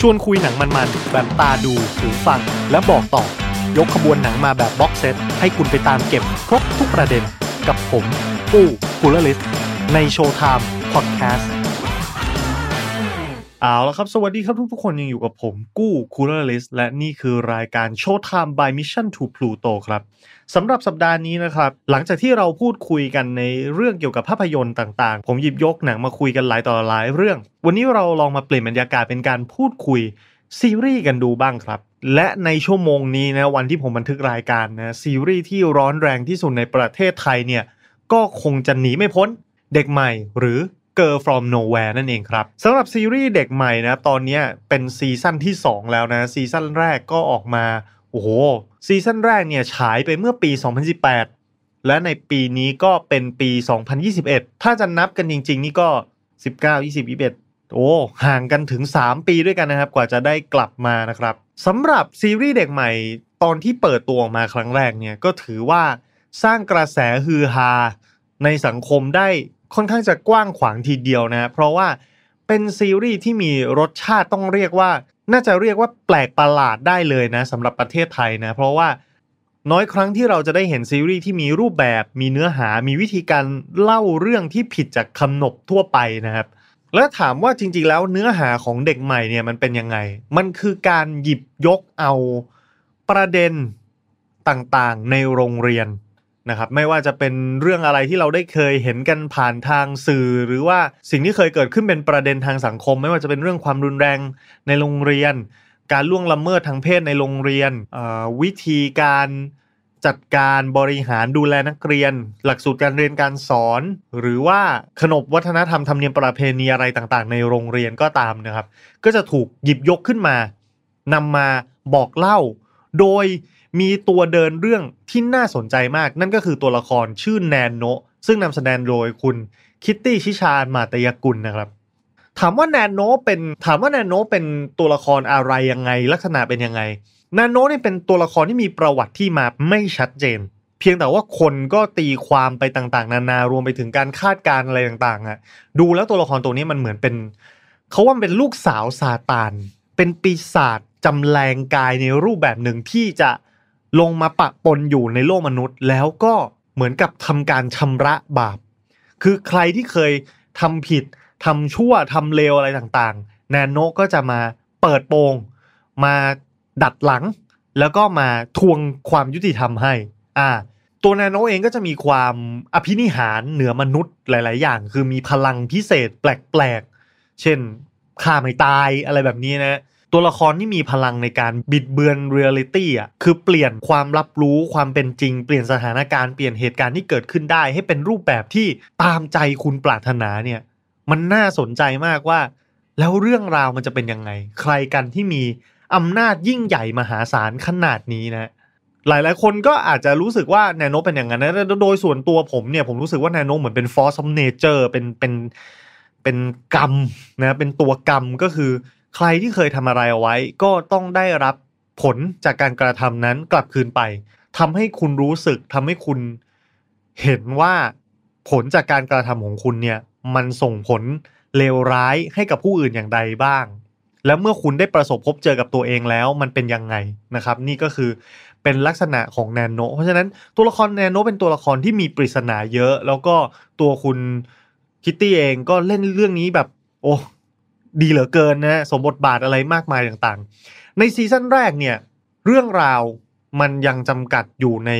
ชวนคุยหนังมันๆ แบบตาดูหูฟัง และบอกต่อ ยกขบวนหนังมาแบบ box set ให้คุณไปตามเก็บครบทุกประเด็น กับผม ปู้กุลลิสใน Showtime Podcast เอาละครับ สวัสดีครับทุกๆคนยังอยู่กับผมกู้คูลเลอร์ลิสและนี่คือรายการโชว์ไทม์ by Mission to Pluto ครับสำหรับสัปดาห์นี้นะครับ หลังจากที่เราพูดคุยกันในเรื่องเกี่ยวกับภาพยนตร์ต่างๆ ผมหยิบยกหนังมาคุยกันหลายต่อหลายเรื่อง วันนี้เราลองมาเปลี่ยนบรรยากาศเป็นการพูดคุยซีรีส์กันดูบ้างครับ และในชั่วโมงนี้นะวันที่ผมบันทึกรายการนะซีรีส์ที่ร้อนแรงที่สุดในประเทศไทยเนี่ยก็คงจะหนีไม่พ้นเด็กใหม่หรือ Girl from Nowhere นั่นเองครับสำหรับซีรีส์เด็กใหม่นะตอนนี้เป็นซีซั่นที่ 2 แล้วนะซีซั่นแรกก็ออกมาโอ้โหซีซั่นแรกเนี่ยฉายไปเมื่อปี 2018 และในปีนี้ก็เป็นปี 2021 ถ้าจะนับกันจริง ๆ นี่ก็ 19 20 21 โอ้ห่างกันถึง 3 ปีด้วยกันนะครับ กว่าจะได้กลับมานะครับสำหรับซีรีส์เด็กใหม่ตอนที่เปิดตัวออกมาครั้งแรกเนี่ยก็ถือว่าสร้างกระแสฮือฮาในสังคมได้ ค่อนข้างจะกว้างขวางทีเดียวนะ เพราะว่าเป็นซีรีส์ที่มีรสชาติต้องเรียกว่า น่าจะเรียกว่าแปลกประหลาดได้เลยนะสำหรับประเทศไทยนะ เพราะว่าน้อยครั้งที่เราจะได้เห็นซีรีส์ที่มีรูปแบบ มีเนื้อหา มีวิธีการเล่าเรื่องที่ผิดจากคำนบทั่วไปนะครับ และถามว่าจริงๆแล้วเนื้อหาของเด็กใหม่เนี่ยมันเป็นยังไง มันคือการหยิบยกเอาประเด็นต่างๆในโรงเรียน นะครับไม่ว่าจะเป็นเรื่องอะไรที่เราได้เคยเห็นกันผ่านทางสื่อ หรือว่าสิ่งที่เคยเกิดขึ้นเป็นประเด็นทางสังคม ไม่ว่าจะเป็นเรื่องความรุนแรงในโรงเรียน การล่วงละเมิดทางเพศในโรงเรียนวิธีการจัดการบริหารดูแลนักเรียน หลักสูตรการเรียนการสอน หรือว่าขนบวัฒนธรรมธรรมเนียมประเพณีอะไรต่างๆ ในโรงเรียนก็ตามนะครับ ก็จะถูกหยิบยกขึ้นมานำมาบอกเล่า โดย มีตัวเดินเรื่องที่น่าสนใจมาก นั่นก็คือตัวละครชื่อแนนโนซึ่งนำแสดงโดยคุณคิตตี้ชิชามาตยกุลนะครับ ถามว่าแนนโนเป็นถามว่าแนนโนเป็นตัวละครอะไรยังไง ลักษณะเป็นยังไงแนนโนนี่เป็นตัวละครที่มีประวัติที่มาไม่ชัดเจน เพียงแต่ว่าคนก็ตีความไปต่างๆ นานารวมไปถึงการคาดการอะไรต่างๆอะดูแล้วตัวละครตัวนี้มันเหมือนเป็นเขาว่าเป็นลูกสาวซาตานเป็นปีศาจจำแรงกายในรูปแบบหนึ่งที่จะ ลงมาปะปนอยู่ในโลกมนุษย์ แล้วก็เหมือนกับทำการชำระบาป คือใครที่เคยทำผิดทำชั่วทำเลวอะไรต่างๆ แนนโนก็จะมาเปิดโปง มาดัดหลัง แล้วก็มาทวงความยุติธรรมให้อ่าตัวแนนโนเองก็จะมีความอภินิหารเหนือมนุษย์หลาย ๆ อย่าง คือมีพลังพิเศษแปลก ๆ เช่นฆ่าไม่ตายอะไรแบบนี้นะ ตัวละครที่มีพลังในการบิดเบือนเรียลิตี้อะคือเปลี่ยนความรับรู้ความเป็นจริง เปลี่ยนสถานการณ์เปลี่ยนเหตุการณ์ที่เกิดขึ้นได้ ให้เป็นรูปแบบที่ตามใจคุณปรารถนาเนี่ย มันน่าสนใจมากว่า แล้วเรื่องราวมันจะเป็นยังไง ใครกันที่มีอำนาจยิ่งใหญ่มหาศาลขนาดนี้นะหลายๆ คนก็อาจจะรู้สึกว่าแนโนเป็นอย่างนั้นนะโดยส่วนตัวผมเนี่ยผมรู้สึกว่าแนโนเหมือนเป็น force of nature เป็นเป็นเป็นกรรมนะเป็นตัวกรรมก็คือ ใครที่เคยทำอะไรเอาไว้ ก็ต้องได้รับผลจากการกระทำนั้นกลับคืนไปทำให้คุณรู้สึกทำให้คุณเห็นว่าผลจากการกระทำของคุณเนี่ย มันส่งผลเลวร้ายให้กับผู้อื่นอย่างใดบ้าง แล้วเมื่อคุณได้ประสบพบเจอกับตัวเองแล้วมันเป็นยังไงนะครับ นี่ก็คือเป็นลักษณะของแนนโน เพราะฉะนั้นตัวละครแนนโนเป็นตัวละครที่มีปริศนาเยอะ แล้วก็ตัวคุณคิตตี้เองก็เล่นเรื่องนี้แบบ โอ้ ดีเหลือเกินนะสมบทบาทอะไรมากมายต่างๆ ในซีซั่นแรกเนี่ย เรื่องราวมันยังจำกัดอยู่ใน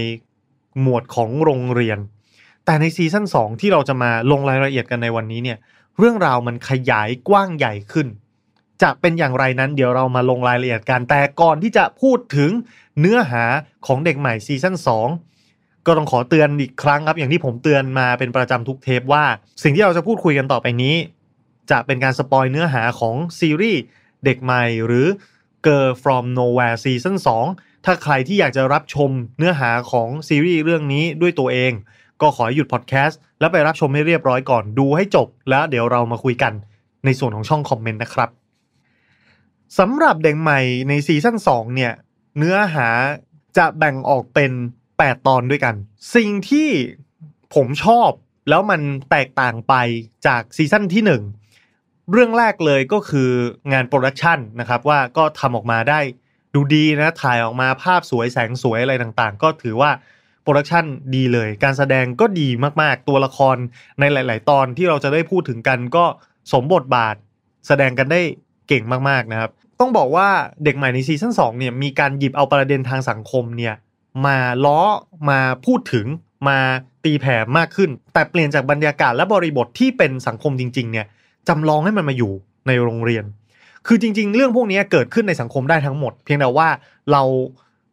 หมวดของโรงเรียน แต่ในซีซั่น2ที่เราจะมาลงรายละเอียดกันในวันนี้เนี่ย เรื่องราวมันขยายกว้างใหญ่ขึ้น จะเป็นอย่างไรนั้นเดี๋ยวเรามาลงรายละเอียดกันแต่ก่อนที่จะพูดถึงเนื้อหาของเด็กใหม่ซีซั่น2ก็ต้องขอเตือนอีกครั้งครับอย่างที่ผมเตือนมาเป็นประจำทุกเทปว่า สิ่งที่เราจะพูดคุยกันต่อไปนี้ จะเป็นการสปอยเนื้อหาของซีรีส์เด็กใหม่หรือ Girl from Nowhere Season 2 ถ้าใครที่อยากจะรับชมเนื้อหาของซีรีส์เรื่องนี้ด้วยตัวเอง ก็ขอหยุดพอดแคสต์แล้วไปรับชมให้เรียบร้อยก่อนดูให้จบ แล้วเดี๋ยวเรามาคุยกันในส่วนของช่องคอมเมนต์นะครับสำหรับเด็กใหม่ในซีซั่น2เนี่ย เนื้อหาจะแบ่งออกเป็น 8 ตอนด้วยกัน สิ่งที่ผมชอบแล้วมันแตกต่างไปจากซีซั่นที่ 1 เรื่องแรกเลยก็คืองานโปรดักชันนะครับว่าก็ทำออกมาได้ดูดีนะถ่ายออกมาภาพสวยแสงสวยอะไรต่างๆ ก็ถือว่าโปรดักชันดีเลย การแสดงก็ดีมากๆ ตัวละครในหลาย ๆ ตอนที่เราจะได้พูดถึงกันก็สมบทบาท แสดงกันได้เก่งมากๆนะครับ ต้องบอกว่าเด็กใหม่ในซีซั่น2เนี่ยมีการหยิบเอาประเด็นทางสังคมเนี่ยมาล้อมาพูดถึงมาตีแผ่มากขึ้น แต่เปลี่ยนจากบรรยากาศและบริบทที่เป็นสังคมจริง ๆ เนี่ย จำลองให้มันมาอยู่ในโรงเรียน คือจริง ๆ เรื่องพวกนี้เกิดขึ้นในสังคมได้ทั้งหมด เพียงแต่ว่าเรา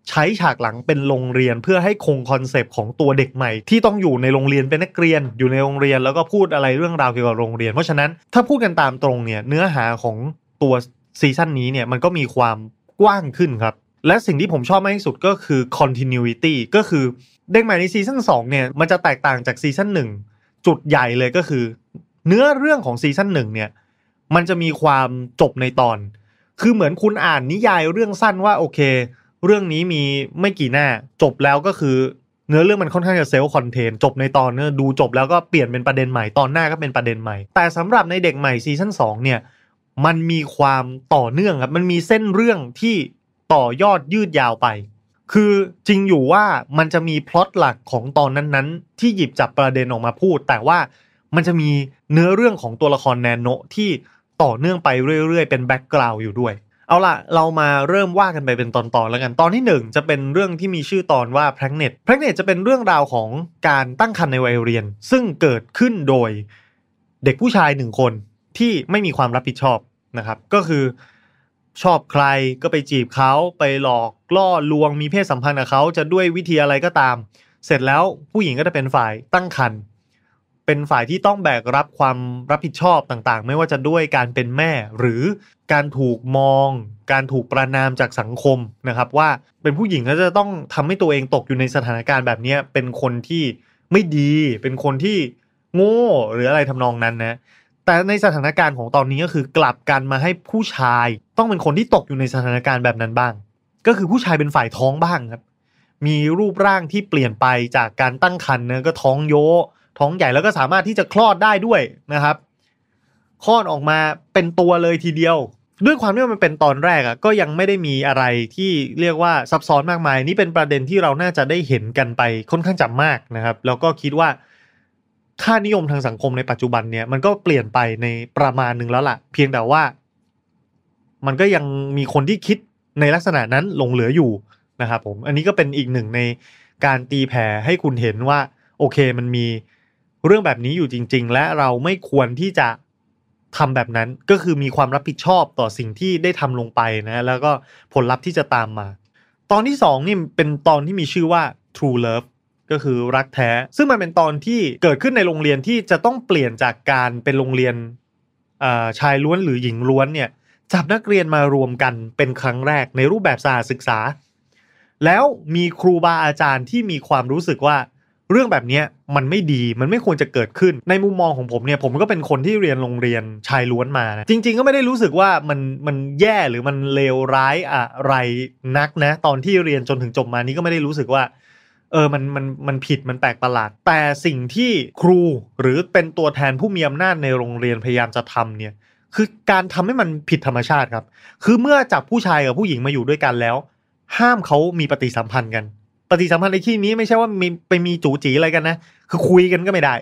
ใช้ฉากหลังเป็นโรงเรียนเพื่อให้คงคอนเซปต์ของตัวเด็กใหม่ ที่ต้องอยู่ในโรงเรียนเป็นนักเรียนอยู่ในโรงเรียนแล้วก็พูดอะไรเรื่องราวเกี่ยวกับโรงเรียน เพราะฉะนั้นถ้าพูดกันตามตรงเนี่ยเนื้อหาของตัวซีซั่นนี้เนี่ยมันก็มีความกว้างขึ้นครับ และสิ่งที่ผมชอบมากที่สุดก็คือ continuity ก็คือเด็กใหม่ในซีซั่น2เนี่ยมันจะแตกต่างจากซีซั่น1จุดใหญ่เลยก็คือ เนื้อเรื่องของซีซั่น1เนี่ย มันจะมีความจบในตอน คือเหมือนคุณอ่านนิยายเรื่องสั้นว่าโอเค เรื่องนี้มีไม่กี่หน้า จบแล้วก็คือเนื้อเรื่องมันค่อนข้างจะ self-contained จบในตอนเนื้อดูจบแล้วก็เปลี่ยนเป็นประเด็นใหม่ตอนหน้าก็เป็นประเด็นใหม่ แต่สำหรับในเด็กใหม่ซีซั่น2เนี่ยมันมีความต่อเนื่องครับมันมีเส้นเรื่องที่ต่อยอดยืดยาวไป คือจริงอยู่ว่ามันจะมีพล็อตหลักของตอนนั้นๆ ที่หยิบจับประเด็นออกมาพูด แต่ว่า มันจะมีเนื้อเรื่องของตัวละครแนนโนที่ต่อเนื่องไปเรื่อยๆ เป็น background อยู่ด้วย เอาล่ะ เรามาเริ่มว่ากันไปเป็นตอนๆแล้วกัน ตอนที่ 1 จะเป็นเรื่องที่มีชื่อตอนว่า p r e g n e t p r e g n e t จะเป็นเรื่องราวของการตั้งครรภ์ในวัยเรียน ซึ่งเกิดขึ้นโดยเด็กผู้ชายหนึ่งคนที่ไม่มีความรับผิดชอบนะครับ ก็คือชอบใครก็ไปจีบเขาไปหลอกล่อลวงมีเพศสัมพันธ์กับเขาจะด้วยวิธีอะไรก็ตาม เสร็จแล้วผู้หญิงก็จะเป็นฝ่ายตั้งครรภ์ เป็นฝ่ายที่ต้องแบกรับความรับผิดชอบต่างๆ ไม่ว่าจะด้วยการเป็นแม่หรือการถูกมอง การถูกประนามจากสังคมนะครับ ว่าเป็นผู้หญิงก็จะต้องทำให้ตัวเองตกอยู่ในสถานการณ์แบบนี้เป็นคนที่ไม่ดี เป็นคนที่โง่หรืออะไรทำนองนั้นนะแต่ในสถานการณ์ของตอนนี้ก็คือกลับกันมาให้ผู้ชายต้องเป็นคนที่ตกอยู่ในสถานการณ์แบบนั้นบ้าง ก็คือผู้ชายเป็นฝ่ายท้องบ้างครับ มีรูปร่างที่เปลี่ยนไปจากการตั้งครรภ์นะก็ท้องโย ท้องใหญ่แล้วก็สามารถที่จะคลอดได้ด้วยนะครับคลอดออกมาเป็นตัวเลยทีเดียว ด้วยความที่มันเป็นตอนแรกอะ่ะก็ยังไม่ได้มีอะไรที่เรียกว่าซับซ้อนมากมาย นี่เป็นประเด็นที่เราน่าจะได้เห็นกันไปค่อนข้างจับมากนะครับ แล้วก็คิดว่าค่านิยมทางสังคมในปัจจุบันเนี่ยมันก็เปลี่ยนไปในประมาณหนึ่งแล้วล่ะ เพียงแต่ว่า มันก็ยังมีคนที่คิดในลักษณะนั้นหลงเหลืออยู่นะครับผม อันนี้ก็เป็นอีกหนึ่งในการตีแผ่ให้คุณเห็นว่า โอเคมันมี เรื่องแบบนี้อยู่จริง ๆ และเราไม่ควรที่จะทำแบบนั้นก็คือมีความรับผิดชอบต่อสิ่งที่ได้ทำลงไปนะแล้วก็ผลลัพธ์ที่จะตามมา ตอนที่สองนี่เป็นตอนที่มีชื่อว่า True Love ก็คือรักแท้ ซึ่งมันเป็นตอนที่เกิดขึ้นในโรงเรียนที่จะต้องเปลี่ยนจากการเป็นโรงเรียนชายล้วนหรือหญิงล้วนเนี่ยจับนักเรียนมารวมกันเป็นครั้งแรกในรูปแบบสาศึกษา แล้วมีครูบาอาจารย์ที่มีความรู้สึกว่า เรื่องแบบนี้มันไม่ดีมันไม่ควรจะเกิดขึ้นในมุมมองของผมเนี่ยผมก็เป็นคนที่เรียนโรงเรียนชายล้วนมานะจริง ๆ ก็ไม่ได้รู้สึกว่ามันมันแย่หรือมันเลวร้ายอะไรนักนะ ตอนที่เรียนจนถึงจบมานี้ก็ไม่ได้รู้สึกว่า เออมันมันมันผิดมันแปลกประหลาด แต่สิ่งที่ครูหรือเป็นตัวแทนผู้มีอำนาจในโรงเรียนพยายามจะทำเนี่ย คือการทำให้มันผิดธรรมชาติครับ คือเมื่อจับผู้ชายกับผู้หญิงมาอยู่ด้วยกันแล้ว ห้ามเขามีปฏิสัมพันธ์กัน ปฏิสัมพันธ์ในที่นี้ไม่ใช่ว่ามีไปมีจูจีอะไรกันนะ คือคุยกันก็ไม่ได้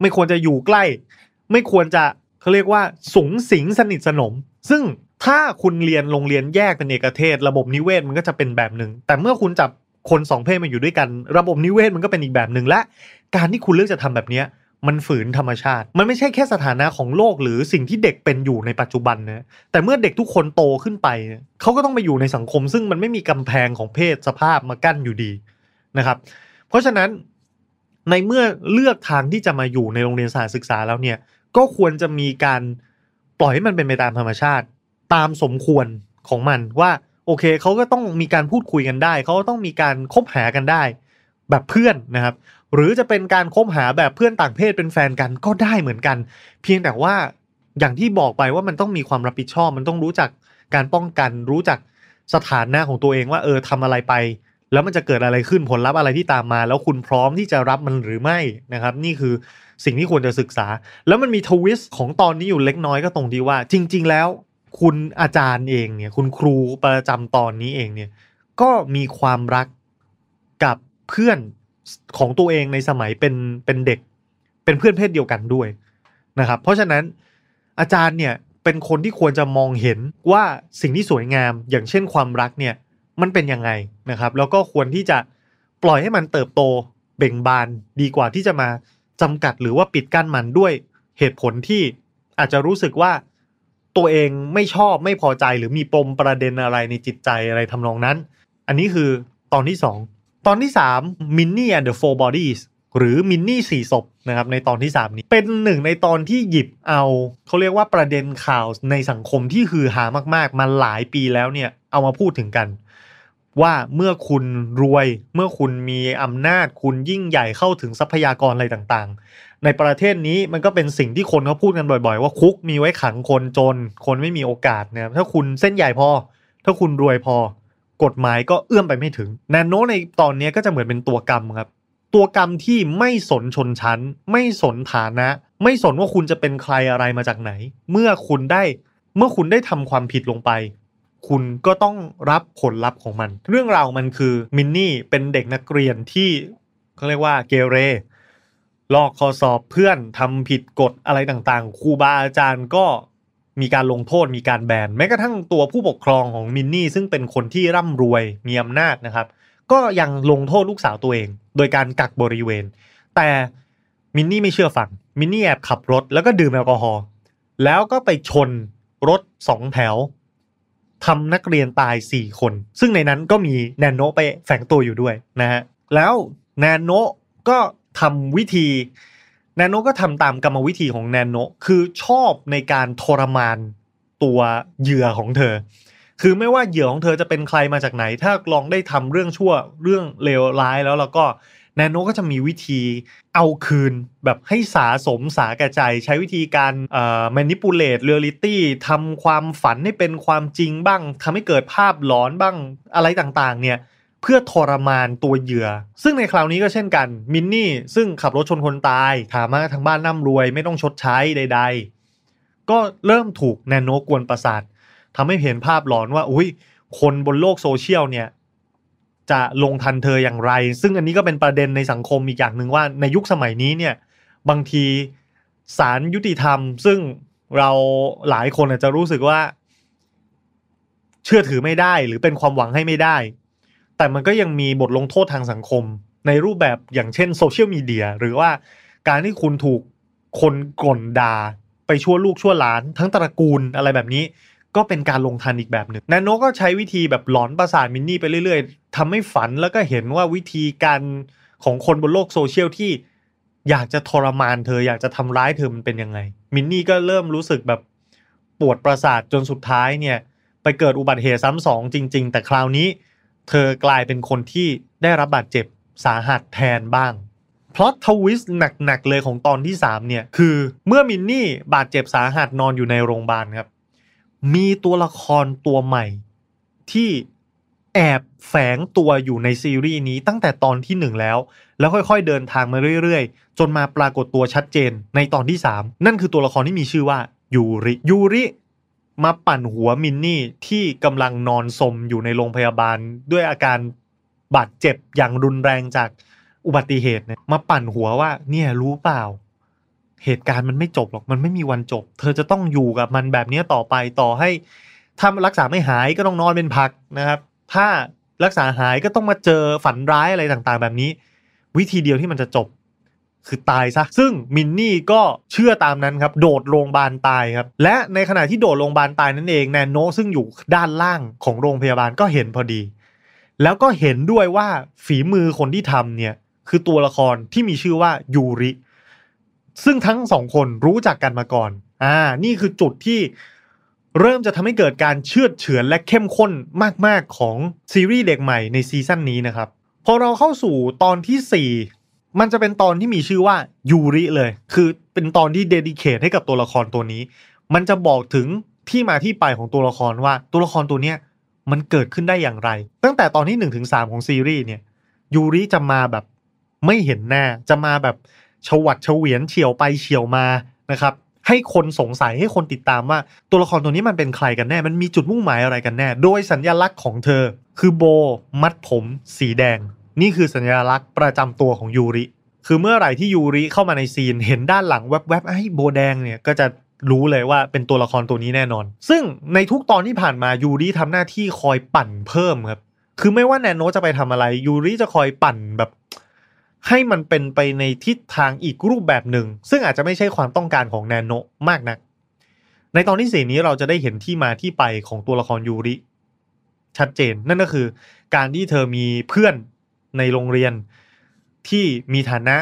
ไม่ควรจะอยู่ใกล้ ไม่ควรจะเขาเรียกว่าสูงสิงสนิทสนม ซึ่งถ้าคุณเรียนโรงเรียนแยกเป็นเอกเทศ ระบบนิเวศมันก็จะเป็นแบบหนึ่ง แต่เมื่อคุณจับคนสองเพศมาอยู่ด้วยกัน ระบบนิเวศมันก็เป็นอีกแบบหนึ่งและ การที่คุณเลือกจะทำแบบนี้ มันฝืนธรรมชาติ มันไม่ใช่แค่สถานะของโลกหรือสิ่งที่เด็กเป็นอยู่ในปัจจุบันนะ แต่เมื่อเด็กทุกคนโตขึ้นไป เขาก็ต้องไปอยู่ในสังคม ซึ่งมันไม่มีกำแพงของเพศสภาพมากั้นอยู่ดีนะครับ เพราะฉะนั้นในเมื่อเลือกทางที่จะมาอยู่ในโรงเรียนสานศึกษาแล้วเนี่ย ก็ควรจะมีการปล่อยให้มันเป็นไปตามธรรมชาติ ตามสมควรของมันว่าโอเคเขาก็ต้องมีการพูดคุยกันได้ เขาก็ต้องมีการคบหากันได้ แบบเพื่อนนะครับ หรือจะเป็นการคบหาแบบเพื่อนต่างเพศเป็นแฟนกันก็ได้เหมือนกัน เพียงแต่ว่าอย่างที่บอกไปว่ามันต้องมีความรับผิดชอบ มันต้องรู้จักการป้องกัน รู้จักสถานะของตัวเองว่าเออทำอะไรไป แล้วมันจะเกิดอะไรขึ้นผลลัพธ์อะไรที่ตามมา แล้วคุณพร้อมที่จะรับมันหรือไม่นะครับ นี่คือสิ่งที่ควรจะศึกษา แล้วมันมีทวิสต์ของตอนนี้อยู่เล็กน้อยก็ตรงที่ว่า จริง ๆ แล้ว คุณอาจารย์เองเนี่ย คุณครูประจำตอนนี้เองเนี่ย ก็มีความรักกับเพื่อน ของตัวเองในสมัยเป็นเป็นเด็ก เป็นเพื่อนเพศเดียวกันด้วยนะครับ เพราะฉะนั้นอาจารย์เนี่ยเป็นคนที่ควรจะมองเห็นว่าสิ่งที่สวยงาม อย่างเช่นความรักเนี่ยมันเป็นยังไงนะครับ แล้วก็ควรที่จะปล่อยให้มันเติบโตเบ่งบานดีกว่าที่จะมาจำกัดหรือว่าปิดกั้นมันด้วยเหตุผลที่อาจจะรู้สึกว่าตัวเองไม่ชอบไม่พอใจหรือมีปมประเด็นอะไรในจิตใจอะไรทำนองนั้น อันนี้คือตอนที่สอง ตอนที่สาม Minnie and the Four Bodies หรือมินนี่สี่ศพนะครับในตอนที่ 3 นี้ เป็นหนึ่งในตอนที่หยิบเอาเขาเรียกว่าประเด็นข่าวในสังคมที่ฮือหามากๆ มาหลายปีแล้วเนี่ย เอามาพูดถึงกัน ว่าเมื่อคุณรวยเมื่อคุณมีอำนาจคุณยิ่งใหญ่เข้าถึงทรัพยากรอะไรต่างๆ ในประเทศนี้มันก็เป็นสิ่งที่คนเขาพูดกันบ่อย ๆ ว่าคุกมีไว้ขังคนจน คนไม่มีโอกาสนะครับถ้าคุณเส้นใหญ่พอ ถ้าคุณรวยพอ กฎหมายก็เอื้อมไปไม่ถึงแนโนในตอนนี้ก็จะเหมือนเป็นตัวกรรมครับ ตัวกรรมที่ไม่สนชนชั้น ไม่สนฐานะ ไม่สนว่าคุณจะเป็นใครอะไรมาจากไหน เมื่อคุณได้เมื่อคุณได้ทำความผิดลงไป คุณก็ต้องรับผลลัพธ์ของมัน เรื่องราวมันคือมินนี่เป็นเด็กนักเรียนที่เขาเรียกว่าเกเรลอกข้อสอบเพื่อนทำผิดกฎอะไรต่างๆครูบาอาจารย์ก็ มีการลงโทษมีการแบนแม้กระทั่งตัวผู้ปกครองของมินนี่ซึ่งเป็นคนที่ร่ำรวยมีอำนาจนะครับ ก็ยังลงโทษลูกสาวตัวเอง โดยการกักบริเวณ แต่มินนี่ไม่เชื่อฟังมินนี่แอบขับรถแล้วก็ดื่มแอลกอฮอล์แล้วก็ไปชนรถสองแถวทำนักเรียนตายสี่คน ซึ่งในนั้นก็มีแนนโนไปแฝงตัวอยู่ด้วยนะฮะแล้วแนนโนก็ทำวิธี แนโนก็ทำตามกรรมวิธีของแนโนคือชอบในการทรมานตัวเหยื่อของเธอ คือไม่ว่าเหยื่อของเธอจะเป็นใครมาจากไหน ถ้าลองได้ทำเรื่องชั่วเรื่องเลวร้ายแล้วแล้วก็แนโนก็จะมีวิธีเอาคืนแบบให้สาสมสาแก่ใจ ใช้วิธีการเอ่อ manipulate reality ทำความฝันให้เป็นความจริงบ้างทำให้เกิดภาพหลอนบ้างอะไรต่างๆ เนี่ย พื่อทรมานตัวเหยื่อ ซึ่งในคราวนี้ก็เช่นกัน มินนี่ซึ่งขับรถชนคนตายถามมาทางบ้านน่ำรวย ไม่ต้องชดใช้ใด ๆ ก็เริ่มถูกแนโนกวนประสาททำให้เห็นภาพหลอนว่าอุ้ยคนบนโลกโซเชียลเนี่ย จะลงทันเธออย่างไร ซึ่งอันนี้ก็เป็นประเด็นในสังคมอีกอย่างหนึ่งว่าในยุคสมัยนี้เนี่ย บางทีศาลยุติธรรม ซึ่งเราหลายคนอาจจะรู้สึกว่า เชื่อถือไม่ได้หรือเป็นความหวังให้ไม่ได้ แต่มันก็ยังมีบทลงโทษทางสังคม ในรูปแบบอย่างเช่นโซเชียลมีเดียหรือว่าการที่คุณถูกคนก่นด่าไปชั่วลูกชั่วหลาน ทั้งตระกูลอะไรแบบนี้ ก็เป็นการลงทันอีกแบบหนึ่งนาโนก็ใช้วิธีแบบหลอนประสาทมินนี่ไปเรื่อยๆทำให้ฝันแล้วก็เห็นว่าวิธีการของคนบนโลกโซเชียลที่อยากจะทรมานเธออยากจะทำร้ายเธอมันเป็นยังไง มินนี่ก็เริ่มรู้สึกแบบปวดประสาทจนสุดท้ายเนี่ย ไปเกิดอุบัติเหตุซ้ำสองจริง ๆ แต่คราวนี้ เธอกลายเป็นคนที่ได้รับบาดเจ็บสาหัสแทนบ้างพลอตทวิสต์หนักๆเลยของตอนที่ 3 เนี่ย คือเมื่อมินนี่บาดเจ็บสาหัสนอนอยู่ในโรงพยาบาลครับ มีตัวละครตัวใหม่ ที่แอบแฝงตัวอยู่ในซีรีส์นี้ตั้งแต่ตอนที่หนึ่งแล้ว แล้วค่อยๆเดินทางมาเรื่อยๆ จนมาปรากฏตัวชัดเจนในตอนที่สามนั่นคือตัวละครที่มีชื่อว่ายูริยูริ มาปั่นหัวมินนี่ที่กำลังนอนสมอยู่ในโรงพยาบาลด้วยอาการบาดเจ็บอย่างรุนแรงจากอุบัติเหตุเนี่ยมาปั่นหัวว่า เนี่ยรู้เปล่า เหตุการณ์มันไม่จบหรอกมันไม่มีวันจบ เธอจะต้องอยู่กับมันแบบนี้ต่อไปต่อให้ถ้ารักษาไม่หายก็ต้องนอนเป็นพักนะครับ ถ้ารักษาหายก็ต้องมาเจอฝันร้ายอะไรต่างๆ แบบนี้ วิธีเดียวที่มันจะจบ คือตายซะ ซึ่งมินนี่ก็เชื่อตามนั้นครับ โดดโรงพยาบาลตายครับ และในขณะที่โดดโรงพยาบาลตายนั่นเองแนนโนซึ่งอยู่ด้านล่างของโรงพยาบาลก็เห็นพอดี แล้วก็เห็นด้วยว่าฝีมือคนที่ทำเนี่ยคือตัวละครที่มีชื่อว่ายูริ ซึ่งทั้งสองคนรู้จักกันมาก่อน อ่า นี่คือจุดที่เริ่มจะทำให้เกิดการเชื่อเฉือนและเข้มข้นมาก ๆ ของซีรีส์เด็กใหม่ในซีซั่นนี้นะครับ พอเราเข้าสู่ตอนที่4 มันจะเป็นตอนที่มีชื่อว่ายูริเลย คือเป็นตอนที่เดดิเคทให้กับตัวละครตัวนี้ มันจะบอกถึงที่มาที่ไปของตัวละครว่าตัวละครตัวเนี้ยมันเกิดขึ้นได้อย่างไร ตั้งแต่ตอนที่1นถึงสของซีรีส์เนี่ยยูริจะมาแบบไม่เห็นหน้า จะมาแบบชวัดเฉวียนเฉียวไปเฉียวมานะครับ ให้คนสงสัยให้คนติดตามว่า ตัวละครตัวนี้มันเป็นใครกันแน่ มันมีจุดมุ่งหมายอะไรกันแน่ โดยสัญญลักษณ์ของเธอ คือโบมัดผมสีแดง นี่คือสัญลักษณ์ประจำตัวของยูริ คือเมื่อไหร่ที่ยูริเข้ามาในซีนเห็นด้านหลังแวบๆไอ้โบแดงเนี่ยก็จะรู้เลยว่าเป็นตัวละครตัวนี้แน่นอน ซึ่งในทุกตอนที่ผ่านมายูริทำหน้าที่คอยปั่นเพิ่มครับ คือไม่ว่าแนนโนจะไปทำอะไรยูริจะคอยปั่นแบบ ให้มันเป็นไปในทิศทางอีกรูปแบบหนึ่ง ซึ่งอาจจะไม่ใช่ความต้องการของแนนโนมากนัก ในตอนที่สี่นี้เราจะได้เห็นที่มาที่ไปของตัวละครยูริชัดเจน นั่นก็คือการที่เธอมีเพื่อน ในโรงเรียนที่มีฐานะ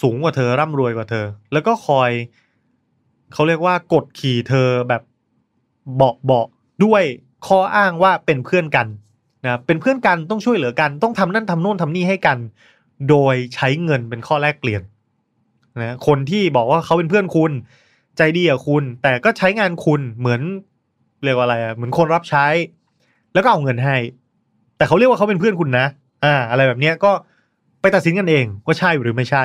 สูงกว่าเธอร่ำรวยกว่าเธอ แล้วก็คอยเขาเรียกว่ากดขี่เธอแบบเบาเบาด้วยข้ออ้างว่าเป็นเพื่อนกันนะเป็นเพื่อนกันต้องช่วยเหลือกัน ต้องทำนั่นทำโน่นทำนี่ให้กัน โดยใช้เงินเป็นข้อแลกเปลี่ยนนะคนที่บอกว่าเขาเป็นเพื่อนคุณ ใจดีกับคุณ แต่ก็ใช้งานคุณเหมือนเรียกว่าอะไรอะเหมือนคนรับใช้ แล้วก็เอาเงินให้ แต่เขาเรียกว่าเขาเป็นเพื่อนคุณนะ อ่าอะไรแบบเนี้ยก็ไปตัดสินกันเองว่าใช่หรือไม่ใช่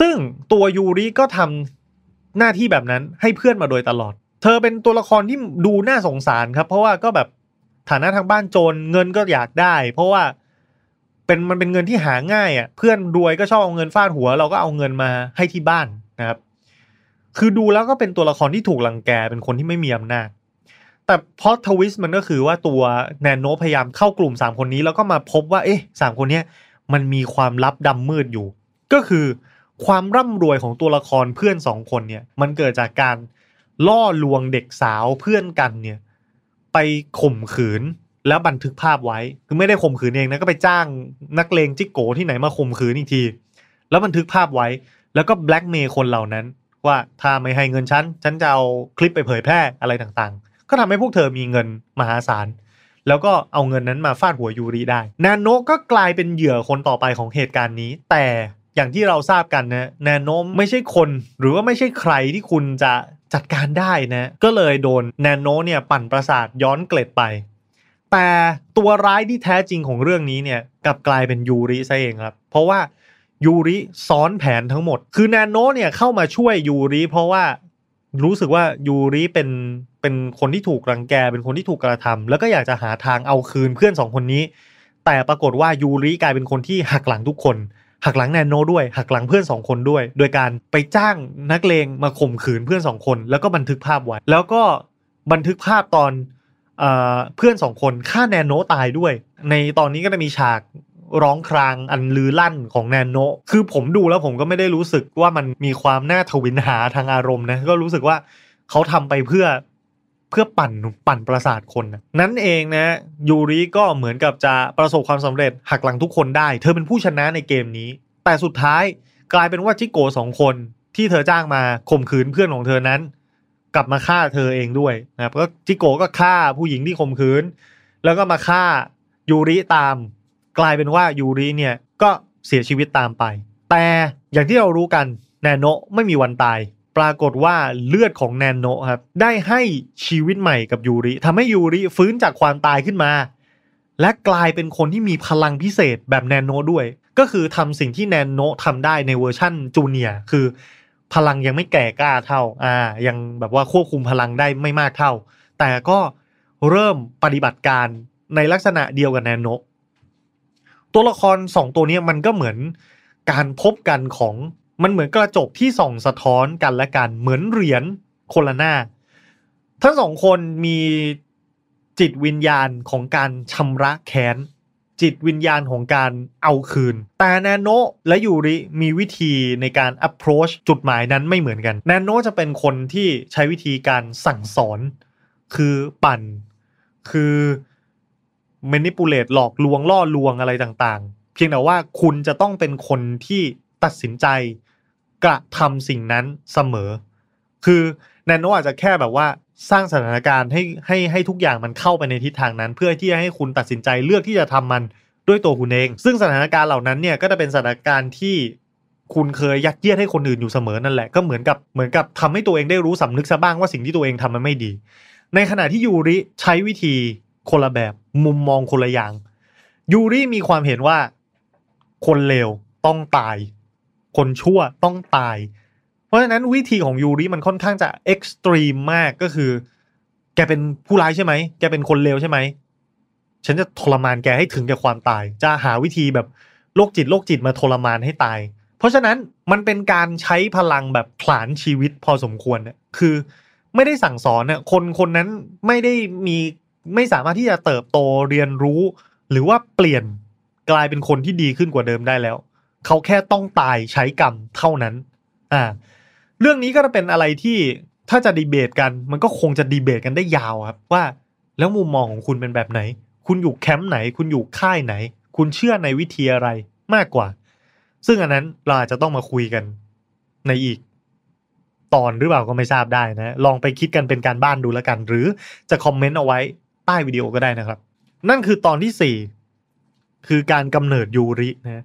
ซึ่งตัวยูริก็ทำหน้าที่แบบนั้นให้เพื่อนมาโดยตลอด เธอเป็นตัวละครที่ดูน่าสงสารครับ เพราะว่าก็แบบฐานะทางบ้านจรเงินก็อยากได้ เพราะว่าเป็นมันเป็นเงินที่หาง่ายอะ เพื่อนรวยก็ชอบเอาเงินฟาดหัว เราก็เอาเงินมาให้ที่บ้านนะครับ คือดูแล้วก็เป็นตัวละครที่ถูกลังแกเป็นคนที่ไม่มีอำนาจ แต่พอทวิสต์มันก็คือว่าตัวแนนโนพยายามเข้ากลุ่มสามคนนี้ แล้วก็มาพบว่า เอ๊ะสามคนเนี้ยมันมีความลับดำมืดอยู่ ก็คือความร่ำรวยของตัวละครเพื่อนสองคนเนี่ย มันเกิดจากการล่อลวงเด็กสาวเพื่อนกันเนี่ย ไปข่มขืนแล้วบันทึกภาพไว้ คือไม่ได้ข่มขืนเองนะก็ไปจ้างนักเลงจิกโกที่ไหนมาข่มขืนอีกที แล้วบันทึกภาพไว้ แล้วก็แบล็กเมย์คนเหล่านั้น ว่าถ้าไม่ให้เงินฉันฉันจะเอาคลิปไปเผยแพร่อะไรต่างๆ ก็ทำให้พวกเธอมีเงินมหาศาล แล้วก็เอาเงินนั้นมาฟาดหัวยูริได้ นาโนก็กลายเป็นเหยื่อคนต่อไปของเหตุการณ์นี้ แต่อย่างที่เราทราบกันนะนาโนไม่ใช่คนหรือว่าไม่ใช่ใครที่คุณจะจัดการได้นะ ก็เลยโดนนาโนเนี่ยปั่นประสาทย้อนเกล็ดไป แต่ตัวร้ายที่แท้จริงของเรื่องนี้เนี่ยกลับกลายเป็นยูริซะเองครับ เพราะว่ายูริซ้อนแผนทั้งหมด คือนาโนเนี่ยเข้ามาช่วยยูริเพราะว่า รู้สึกว่ายูริเป็นเป็นคนที่ถูกรังแกเป็นคนที่ถูกกระทำแล้วก็อยากจะหาทางเอาคืนเพื่อนสองคนนี้ แต่ปรากฏว่ายูริกลายเป็นคนที่หักหลังทุกคน หักหลังแนนโนด้วย หักหลังเพื่อนสองคนด้วย โดยการไปจ้างนักเลงมาข่มขืนเพื่อนสองคน แล้วก็บันทึกภาพไว้ แล้วก็บันทึกภาพตอนเออเพื่อนสองคนฆ่าแนนโนตายด้วย ในตอนนี้ก็จะมีฉาก ร้องครางอันลือลั่นของแนนโนคือผมดูแล้วผมก็ไม่ได้รู้สึกว่ามันมีความน่าทวินหาทางอารมณ์นะก็รู้สึกว่าเขาทำไปเพื่อเพื่อปั่นปั่นประสาทคนนะนั้นเองนะยูริก็เหมือนกับจะประสบความสำเร็จหักหลังทุกคนได้ เธอเป็นผู้ชนะในเกมนี้ แต่สุดท้ายกลายเป็นว่าจิโกสองคนที่เธอจ้างมาข่มขืนเพื่อนของเธอนั้น กลับมาฆ่าเธอเองด้วยนะครับก็จิโกก็ฆ่าผู้หญิงที่ข่มขืน แล้วก็มาฆ่ายูริตาม กลายเป็นว่ายูริเนี่ยก็เสียชีวิตตามไป แต่อย่างที่เรารู้กันแนโนะไม่มีวันตาย ปรากฏว่าเลือดของแนโนะครับได้ให้ชีวิตใหม่กับยูริทำให้ยูริฟื้นจากความตายขึ้นมา และกลายเป็นคนที่มีพลังพิเศษแบบแนนโนด้วย ก็คือทำสิ่งที่แนนโนะทำได้ในเวอร์ชั่นจูเนียคือ พลังยังไม่แก่กล้าเท่าอ่ายังแบบว่าควบคุมพลังได้ไม่มากเท่า แต่ก็เริ่มปฏิบัติการในลักษณะเดียวกับแนนโน ตัวละครสองตัวนี้มันก็เหมือนการพบกันของมันเหมือนกระจกที่ส่องสะท้อนกันและกันเหมือนเหรียญคนละหน้า ทั้งสองคนมีจิตวิญญาณของการชำระแค้นจิตวิญญาณของการเอาคืน แต่แนโนและยูริมีวิธีในการ approach จุดหมายนั้นไม่เหมือนกันแนโนจะเป็นคนที่ใช้วิธีการสั่งสอน คือปั่น คือ manipulate หลอกลวงล่อลวงอะไรต่างๆ เพียงแต่ว่าคุณจะต้องเป็นคนที่ตัดสินใจกระทำสิ่งนั้นเสมอ คือแนโนอาจจะแค่แบบว่าสร้างสถานการณ์ให้ให้ให้ทุกอย่างมันเข้าไปในทิศทางนั้น เพื่อที่จะให้คุณตัดสินใจเลือกที่จะทำมันด้วยตัวคุณเอง ซึ่งสถานการณ์เหล่านั้นเนี่ยก็จะเป็นสถานการณ์ที่คุณเคยยัดเยียดให้คนอื่นอยู่เสมอนั่นแหละก็เหมือนกับเหมือนกับทำให้ตัวเองได้รู้สำนึกซะบ้างว่าสิ่งที่ตัวเองทำมันไม่ดี ในขณะที่ยูริใช้วิธี คนละแบบ มุมมองคนละอย่าง ยูริมีความเห็นว่า คนเลวต้องตาย คนชั่วต้องตาย เพราะฉะนั้นวิธีของยูริมันค่อนข้างจะเอ็กซ์ตรีมมากก็คือ แกเป็นผู้ร้ายใช่ไหม แกเป็นคนเลวใช่ไหม ฉันจะทรมานแกให้ถึงแก่ความตาย จะหาวิธีแบบโรคจิตโรคจิตมาทรมานให้ตาย เพราะฉะนั้นมันเป็นการใช้พลังแบบผลาญชีวิตพอสมควรเนี่ยคือ ไม่ได้สั่งสอนเนี่ยคนคนนั้นไม่ได้มี ไม่สามารถที่จะเติบโตเรียนรู้ หรือว่าเปลี่ยนกลายเป็นคนที่ดีขึ้นกว่าเดิมได้แล้ว เขาแค่ต้องตายใช้กรรมเท่านั้นอ่าเรื่องนี้ก็จะเป็นอะไรที่ถ้าจะดีเบตกัน มันก็คงจะดีเบตกันได้ยาวครับ ว่าแล้วมุมมองของคุณเป็นแบบไหน คุณอยู่แคมป์ไหน คุณอยู่ค่ายไหน คุณเชื่อในวิธีอะไรมากกว่า ซึ่งอันนั้นเราอาจจะต้องมาคุยกันในอีกตอนหรือเปล่าก็ไม่ทราบได้นะ ลองไปคิดกันเป็นการบ้านดูแล้วกัน หรือจะคอมเมนต์เอาไว้ ใต้วิดีโอก็ได้นะครับ นั่นคือตอนที่สี่คือการกำเนิดยูรินะ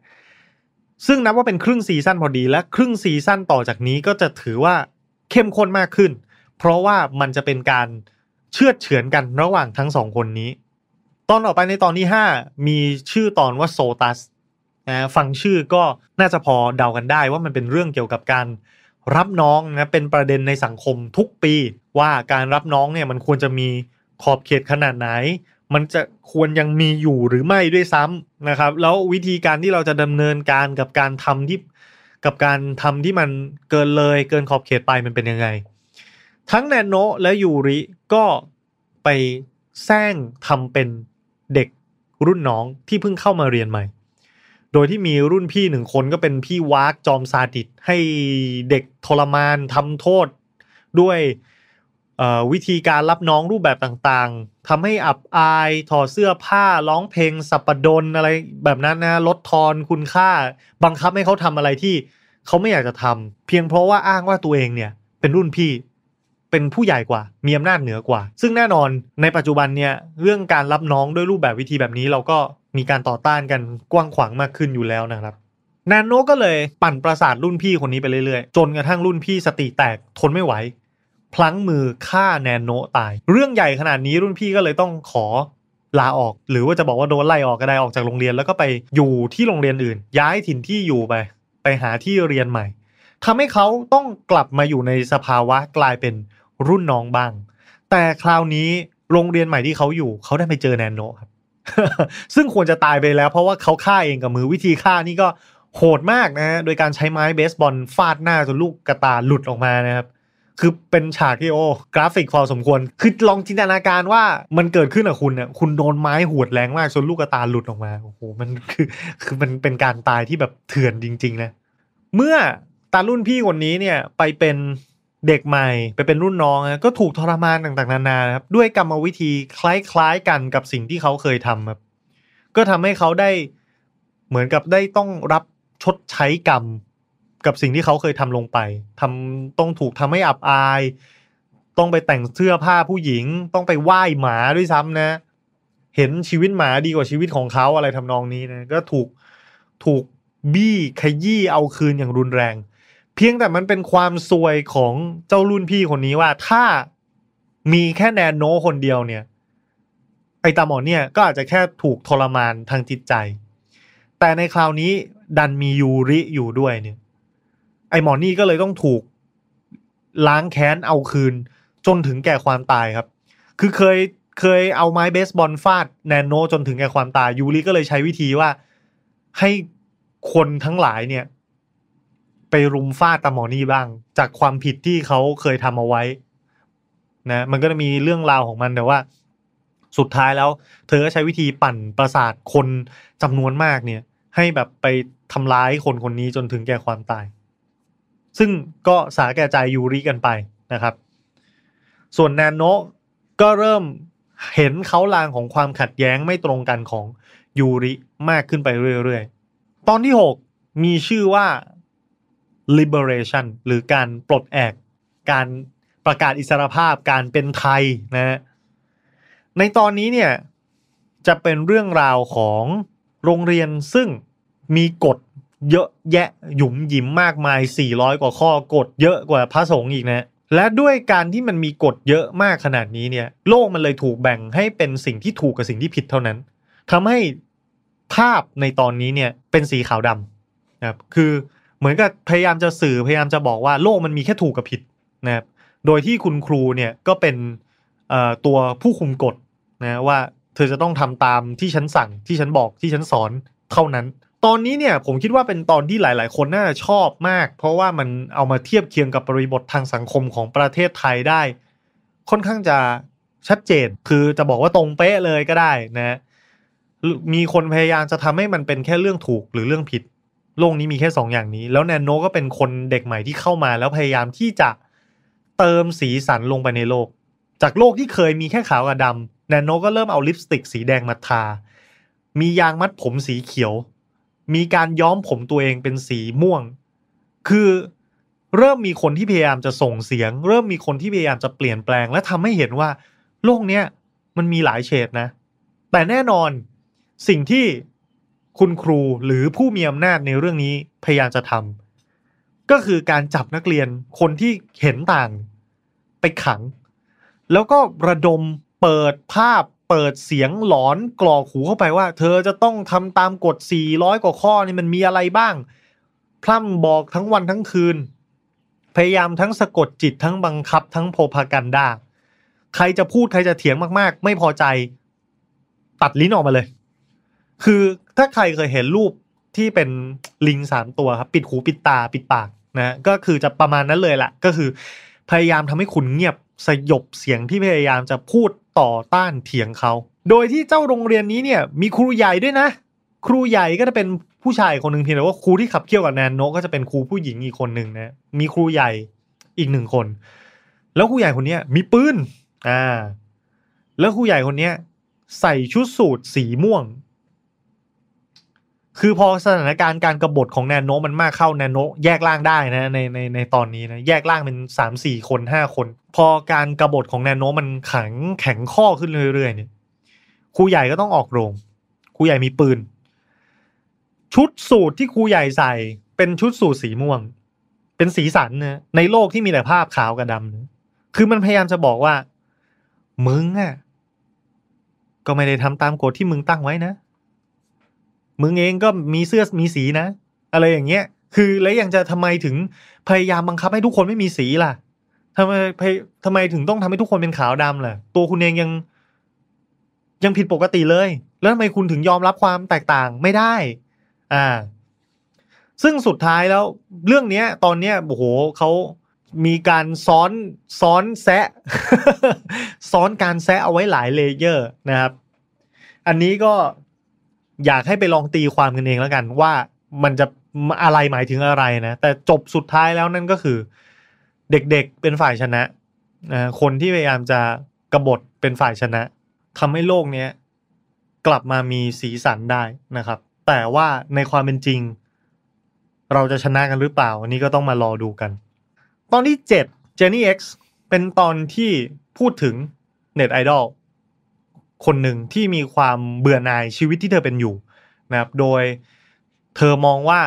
ซึ่งนับว่าเป็นครึ่งซีซั่นพอดี และครึ่งซีซั่นต่อจากนี้ก็จะถือว่าเข้มข้นมากขึ้น เพราะว่ามันจะเป็นการเชือดเฉือนกันระหว่างทั้งสองคนนี้ ตอนต่อไปในตอนที่ห้ามีชื่อตอนว่าโซตัสนะฟังชื่อก็น่าจะพอเดากันได้ว่ามันเป็นเรื่องเกี่ยวกับการรับน้องนะเป็นประเด็นในสังคมทุกปีว่าการรับน้องเนี่ยมันควรจะมี ขอบเขตขนาดไหน มันจะควรยังมีอยู่หรือไม่ด้วยซ้ำนะครับ แล้ววิธีการที่เราจะดำเนินการกับการทำที่กับการทำที่มันเกินเลยเกินขอบเขตไปมันเป็นยังไง ทั้งแนนโนและยูริก็ไปแซงทำเป็นเด็กรุ่นน้องที่เพิ่งเข้ามาเรียนใหม่ โดยที่มีรุ่นพี่หนึ่งคนก็เป็นพี่วากจอมซาดิสให้เด็กทรมานทำโทษด้วย วิธีการรับน้องรูปแบบต่างๆทำให้อับอายถอดเสื้อผ้าร้องเพลงสัปดนอะไรแบบนั้นนะลดทอนคุณค่า บังคับให้เขาทำอะไรที่เขาไม่อยากจะทำเพียงเพราะว่าอ้างว่าตัวเองเนี่ย เป็นรุ่นพี่เป็นผู้ใหญ่กว่า มีอำนาจเหนือกว่า ซึ่งแน่นอนในปัจจุบันเนี่ยเรื่องการรับน้องด้วยรูปแบบวิธีแบบนี้ เราก็มีการต่อต้านกันกว้างขวางมากขึ้นอยู่แล้วนะครับนานโนก็เลยปั่นประสาทรุ่นพี่คนนี้ไปเรื่อยๆ จนกระทั่งรุ่นพี่สติแตกทนไม่ไหว พลั้งมือฆ่าแนนโนตาย เรื่องใหญ่ขนาดนี้รุ่นพี่ก็เลยต้องขอลาออก หรือว่าจะบอกว่าโดนไล่ออกก็ได้ออกจากโรงเรียน แล้วก็ไปอยู่ที่โรงเรียนอื่น ย้ายถิ่นที่อยู่ไป ไปหาที่เรียนใหม่ทำให้เขาต้องกลับมาอยู่ในสภาวะกลายเป็นรุ่นน้องบ้าง แต่คราวนี้โรงเรียนใหม่ที่เขาอยู่เขาได้ไปเจอแนนโนครับซึ่งควรจะตายไปแล้วเพราะว่าเขาฆ่าเองกับมือวิธีฆ่านี่ก็โหดมากนะฮะโดยการใช้ไม้เบสบอลฟาดหน้าจนลูกกระตาหลุดออกมานะครับ คือเป็นฉากที่โอ้กราฟิกพอสมควร คือลองจินตนาการว่ามันเกิดขึ้นกับคุณเนี่ยคุณโดนไม้หวดแรงมากจนลูกตาหลุดออกมาโอ้โหมันคือคือมันเป็นการตายที่แบบเถื่อนจริง ๆ นะ เมื่อตารุ่นพี่คนนี้เนี่ยไปเป็นเด็กใหม่ไปเป็นรุ่นน้องนะก็ถูกทรมานต่างๆนานาครับด้วยกรรมวิธีคล้ายๆกันกับสิ่งที่เขาเคยทำครับก็ทำให้เขาได้เหมือนกับได้ต้องรับชดใช้กรรม กับสิ่งที่เขาเคยทำลงไปทำต้องถูกทำให้อับอาย ต้องไปแต่งเสื้อผ้าผู้หญิง ต้องไปไหว้หมาด้วยซ้ำนะ เห็นชีวิตหมาดีกว่าชีวิตของเขาอะไรทำนองนี้นะก็ถูกถูกบี้ขยี้เอาคืนอย่างรุนแรง เพียงแต่มันเป็นความซวยของเจ้ารุ่นพี่คนนี้ว่าถ้ามีแค่แนนโนคนเดียวเนี่ย ไอตาหมอนเนี่ยก็อาจจะแค่ถูกทรมานทางจิตใจ แต่ในคราวนี้ดันมียูริอยู่ด้วยเนี่ย ไอหมอนี่ก็เลยต้องถูกล้างแค้นเอาคืน จนถึงแก่ความตายครับ คือเคยเคยเอาไม้เบสบอลฟาดแนนโนจนถึงแก่ความตายยูริก็เลยใช้วิธีว่าให้คนทั้งหลายเนี่ย ไปรุมฟาดตาหมอนี่บ้าง จากความผิดที่เขาเคยทำเอาไว้ นะ มันก็จะมีเรื่องราวของมันแต่ว่า สุดท้ายแล้ว เธอก็ใช้วิธีปั่นประสาทคนจำนวนมากเนี่ย ให้แบบไปทำร้ายคนคนนี้จนถึงแก่ความตาย ซึ่งก็สาแก่ใจยูริกันไปนะครับ ส่วนแนนโนก็เริ่มเห็นเขาลางของความขัดแย้งไม่ตรงกันของยูริมากขึ้นไปเรื่อยๆ ตอนที่ 6 มีชื่อว่า liberation หรือการปลดแอก การประกาศอิสรภาพการเป็นไทยนะ ในตอนนี้เนี่ยจะเป็นเรื่องราวของโรงเรียนซึ่งมีกฎ เยอะแยะหยุมหยิมมากมาย 400 กว่าข้อกฎเยอะกว่าพระสงฆ์อีกนะและด้วยการที่มันมีกฎเยอะมากขนาดนี้เนี่ย โลกมันเลยถูกแบ่งให้เป็นสิ่งที่ถูกกับสิ่งที่ผิดเท่านั้นทำให้ภาพในตอนนี้เนี่ยเป็นสีขาวดำนะครับคือเหมือนกับพยายามจะสื่อพยายามจะบอกว่าโลกมันมีแค่ถูกกับผิดนะครับโดยที่คุณครูเนี่ยก็เป็นตัวผู้คุมกฎนะว่าเธอจะต้องทำตามที่ฉันสั่งที่ฉันบอกที่ฉันสอนเท่านั้น ตอนนี้เนี่ยผมคิดว่าเป็นตอนที่หลาย ๆ คนน่าจะชอบมาก เพราะว่ามันเอามาเทียบเคียงกับบริบททางสังคมของประเทศไทยได้ ค่อนข้างจะชัดเจนคือจะบอกว่าตรงเป๊ะเลยก็ได้นะมีคนพยายามจะทำให้มันเป็นแค่เรื่องถูกหรือเรื่องผิด โลกนี้มีแค่สองอย่างนี้ แล้วแนนโนก็เป็นคนเด็กใหม่ที่เข้ามา แล้วพยายามที่จะเติมสีสันลงไปในโลก จากโลกที่เคยมีแค่ขาวกับดำแนนโนก็เริ่มเอาลิปสติกสีแดงมาทา มียางมัดผมสีเขียว มีการย้อมผมตัวเองเป็นสีม่วง คือเริ่มมีคนที่พยายามจะส่งเสียง เริ่มมีคนที่พยายามจะเปลี่ยนแปลง และทำให้เห็นว่า โลกเนี้ยมันมีหลายเฉดนะ แต่แน่นอนสิ่งที่คุณครูหรือผู้มีอำนาจในเรื่องนี้พยายามจะทำก็คือการจับนักเรียนคนที่เห็นต่างไปขัง แล้วก็ระดมเปิดภาพ เปิดเสียงหลอนกรอกหูเข้าไปว่า เธอจะต้องทำตามกฎ 400 กว่าข้อนี่มันมีอะไรบ้าง พร่ำบอกทั้งวันทั้งคืน พยายามทั้งสะกดจิตทั้งบังคับทั้งโพพากันดาใครจะพูดใครจะเถียงมากๆ ไม่พอใจ ตัดลิ้นออกมาเลย คือถ้าใครเคยเห็นรูปที่เป็นลิงสามตัวครับ ปิดหูปิดตาปิดปากนะก็คือจะประมาณนั้นเลยแหละก็คือ พยายามทำให้คุณเงียบสยบเสียงที่พยายามจะพูดต่อต้านเถียงเขา โดยที่เจ้าโรงเรียนนี้เนี่ยมีครูใหญ่ด้วยนะ ครูใหญ่ก็จะเป็นผู้ชายคนหนึ่งเพียงแต่ว่าครูที่ขับเคี่ยวกับแนนโนก็จะเป็นครูผู้หญิงอีกคนหนึ่งนะ มีครูใหญ่อีกหนึ่งคน แล้วครูใหญ่คนนี้มีปืน อ่า แล้วครูใหญ่คนนี้ใส่ชุดสูทสีม่วง คือพอสถานการณ์การกรบฏของแนนโนมันมากเข้าแนนโนแยกล่างได้นะในในในตอนนี้นะแยกล่างเป็นสามสี่คนห้าคน พอการกรบฏของแนนโนมันแข็งแข็งข้อขึ้นเรื่อยๆเนี่ยครูใหญ่ก็ต้องออกโรงครูใหญ่มีปืน ชุดสูทที่ครูใหญ่ใส่ เป็นชุดสูทสีม่วง เป็นสีสันนะในโลกที่มีแต่ภาพขาวกับดำนะคือมันพยายามจะบอกว่า มึงอะก็ไม่ได้ทำตามกฎที่มึงตั้งไว้นะ มึงเองก็มีเสื้อมีสีนะ อะไรอย่างเงี้ย คือแล้วยังจะทำไมถึงพยายามบังคับให้ทุกคนไม่มีสีล่ะทำไมทำไมถึงต้องทำให้ทุกคนเป็นขาวดำล่ะ ตัวคุณเองยังยังผิดปกติเลย แล้วทำไมคุณถึงยอมรับความแตกต่างไม่ได้ อ่า ซึ่งสุดท้ายแล้วเรื่องเนี้ย ตอนเนี้ยโอ้โหเขามีการซ้อนซ้อนแซะซ้อนการแซะเอาไว้หลาย layer นะครับ อันนี้ก็ อยากให้ไปลองตีความกันเองแล้วกัน ว่ามันจะอะไรหมายถึงอะไรนะ แต่จบสุดท้ายแล้วนั่นก็คือ เด็กๆเป็นฝ่ายชนะนะคนที่พยายามจะกบฏเป็นฝ่ายชนะทำให้โลกเนี้ยกลับมามีสีสันได้นะครับ แต่ว่าในความเป็นจริง เราจะชนะกันหรือเปล่า อันนี้ก็ต้องมารอดูกัน ตอนที่ 7 Jenny X เป็นตอนที่พูดถึงเน็ตไอดอล คนหนึ่งที่มีความเบื่อหน่ายชีวิตที่เธอเป็นอยู่นะครับ โดยเธอมองว่า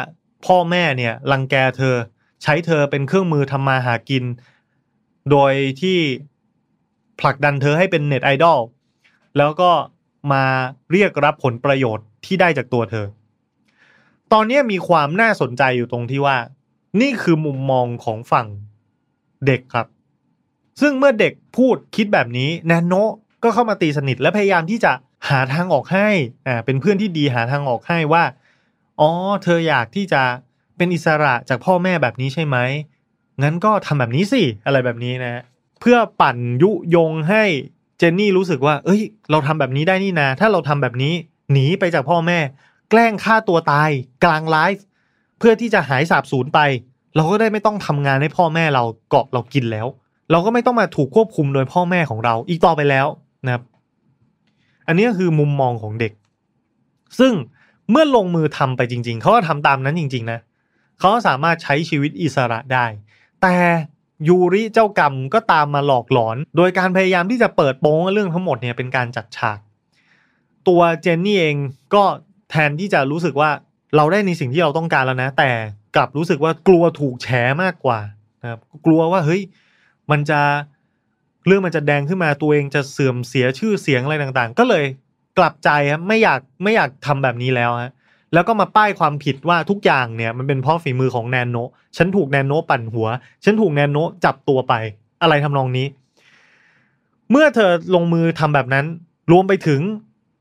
พ่อแม่เนี่ยรังแกเธอใช้เธอเป็นเครื่องมือทำมาหากิน โดยที่ผลักดันเธอให้เป็นเน็ตไอดอลแล้วก็มาเรียกรับผลประโยชน์ที่ได้จากตัวเธอ ตอนนี้มีความน่าสนใจอยู่ตรงที่ว่า นี่คือมุมมองของฝั่งเด็กครับ ซึ่งเมื่อเด็กพูดคิดแบบนี้แนนโน ก็เข้ามาตีสนิทและพยายามที่จะหาทางออกให้อ่าเป็นเพื่อนที่ดีหาทางออกให้ว่าอ๋อเธออยากที่จะเป็นอิสระจากพ่อแม่แบบนี้ใช่ไหมงั้นก็ทำแบบนี้สิอะไรแบบนี้นะ เพื่อปั่นยุยงให้เจนนี่รู้สึกว่า เอ้ย เราทำแบบนี้ได้นี่นะถ้าเราทำแบบนี้หนีไปจากพ่อแม่ แกล้งฆ่าตัวตาย กลางไลฟ์เพื่อที่จะหายสาบสูญไป เราก็ได้ไม่ต้องทำงานให้พ่อแม่เราเกาะเรากินแล้ว เราก็ไม่ต้องมาถูกควบคุมโดยพ่อแม่ของเราอีกต่อไปแล้ว นะครับ อันนี้ก็คือมุมมองของเด็ก ซึ่งเมื่อลงมือทำไปจริง ๆ เขาก็ทำตามนั้นจริง ๆ นะเขาสามารถใช้ชีวิตอิสระได้ แต่ยูริเจ้ากรรมก็ตามมาหลอกหลอน โดยการพยายามที่จะเปิดโปงเรื่องทั้งหมดเนี่ยเป็นการจัดฉาก ตัวเจนนี่เองก็แทนที่จะรู้สึกว่าเราได้ในสิ่งที่เราต้องการแล้วนะ แต่กลับรู้สึกว่ากลัวถูกแฉมากกว่านะครับกลัวว่าเฮ้ยมันจะ เรื่องมันจะแดงขึ้นมาตัวเองจะเสื่อมเสียชื่อเสียงอะไรต่างๆ ก็เลยกลับใจครับไม่อยากไม่อยากทำแบบนี้แล้วฮะแล้วก็มาป้ายความผิดว่าทุกอย่างเนี่ยมันเป็นเพราะฝีมือของแนนโนฉันถูกแนนโนปั่นหัว ฉันถูกแนนโนจับตัวไป อะไรทำนองนี้ เมื่อเธอลงมือทำแบบนั้น รวมไปถึง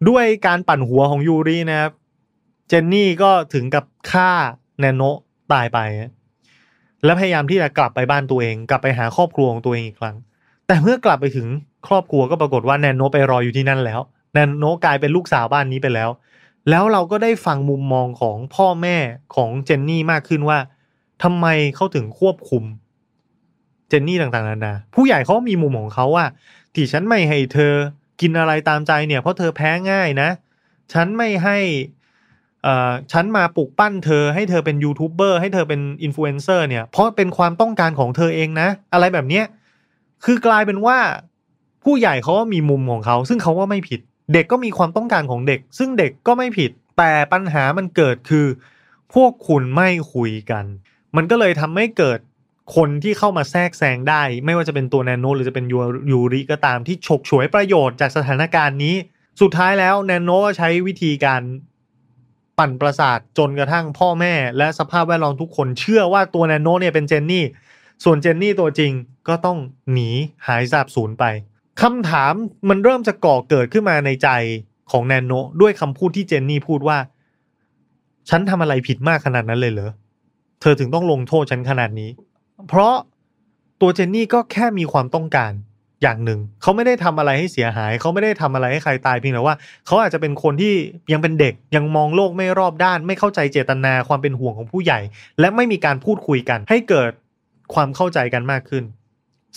ด้วยการปั่นหัวของยูรินะครับ เจนนี่ก็ถึงกับฆ่าแนนโนตายไป และพยายามที่จะกลับไปบ้านตัวเอง กลับไปหาครอบครัวของตัวเองอีกครั้ง แต่เมื่อกลับไปถึงครอบครัวก็ปรากฏว่าแนนโนไปรออยู่ที่นั่นแล้ว แนนโนกลายเป็นลูกสาวบ้านนี้ไปแล้ว แล้วเราก็ได้ฟังมุมมองของพ่อแม่ของเจนนี่มากขึ้นว่าทำไมเขาถึงควบคุม เจนนี่ต่างๆนานาผู้ใหญ่เขามีมุมของเขาว่า ที่ฉันไม่ให้เธอกินอะไรตามใจเนี่ยเพราะเธอแพ้ง่ายนะ ฉันไม่ให้อฉันมาปลุกปั้นเธอให้เธอเป็นยูทูบเบอร์ให้เธอเป็นอินฟลูเอนเซอร์เนี่ยเพราะเป็นความต้องการของเธอเองนะ อะไรแบบเนี้ย คือกลายเป็นว่า ผู้ใหญ่เขาก็มีมุมของเขา ซึ่งเขาก็ไม่ผิด เด็กก็มีความต้องการของเด็ก ซึ่งเด็กก็ไม่ผิด แต่ปัญหามันเกิดคือ พวกคุณไม่คุยกัน มันก็เลยทำให้เกิดคนที่เข้ามาแทรกแซงได้ ไม่ว่าจะเป็นตัวแนนโนหรือจะเป็นยูริก็ตามที่ฉกฉวยประโยชน์จากสถานการณ์นี้ สุดท้ายแล้วแนนโนก็ใช้วิธีการปั่นประสาทจนกระทั่งพ่อแม่ และสภาพแวดล้อมทุกคนเชื่อว่าตัวแนนโนเนี่ยเป็นเจนนี่ ส่วนเจนนี่ตัวจริงก็ต้องหนีหายสาบสูญไปคำถามมันเริ่มจะก่อเกิดขึ้นมาในใจของแนนโนด้วยคำพูดที่เจนนี่พูดว่า ฉันทำอะไรผิดมากขนาดนั้นเลยเหรอ เธอถึงต้องลงโทษฉันขนาดนี้ เพราะตัวเจนนี่ก็แค่มีความต้องการอย่างหนึ่ง เขาไม่ได้ทำอะไรให้เสียหาย เขาไม่ได้ทำอะไรให้ใครตายเพียงแต่ว่า เขาอาจจะเป็นคนที่ยังเป็นเด็กยังมองโลกไม่รอบด้าน ไม่เข้าใจเจตนาความเป็นห่วงของผู้ใหญ่ และไม่มีการพูดคุยกัน ให้เกิด ความเข้าใจกันมากขึ้น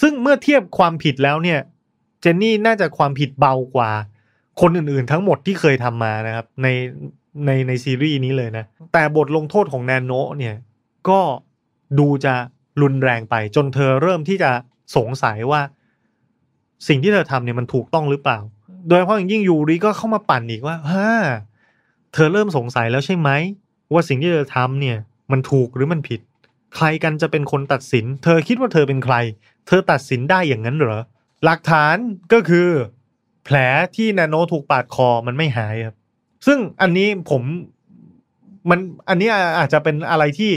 ซึ่งเมื่อเทียบความผิดแล้วเนี่ย เจนนี่น่าจะความผิดเบากว่า คนอื่นๆ ทั้งหมดที่เคยทำมานะครับ ในในในซีรีส์นี้เลยนะ แต่บทลงโทษของแนนโนเนี่ยก็ดูจะรุนแรงไปจนเธอเริ่มที่จะสงสัยว่า สิ่งที่เธอทำเนี่ยมันถูกต้องหรือเปล่า โดยเฉพาะอย่างยิ่งยูริก็เข้ามาปั่นอีกว่าฮ่าเธอเริ่มสงสัยแล้วใช่ไหมว่าสิ่งที่เธอทำเนี่ย มันถูกหรือมันผิด ใครกันจะเป็นคนตัดสิน เธอคิดว่าเธอเป็นใคร เธอตัดสินได้อย่างนั้นเหรอ หลักฐานก็คือ แผลที่นาโนถูกปาดคอมันไม่หายครับ ซึ่งอันนี้ผมมันอันนี้อาจจะเป็นอะไรที่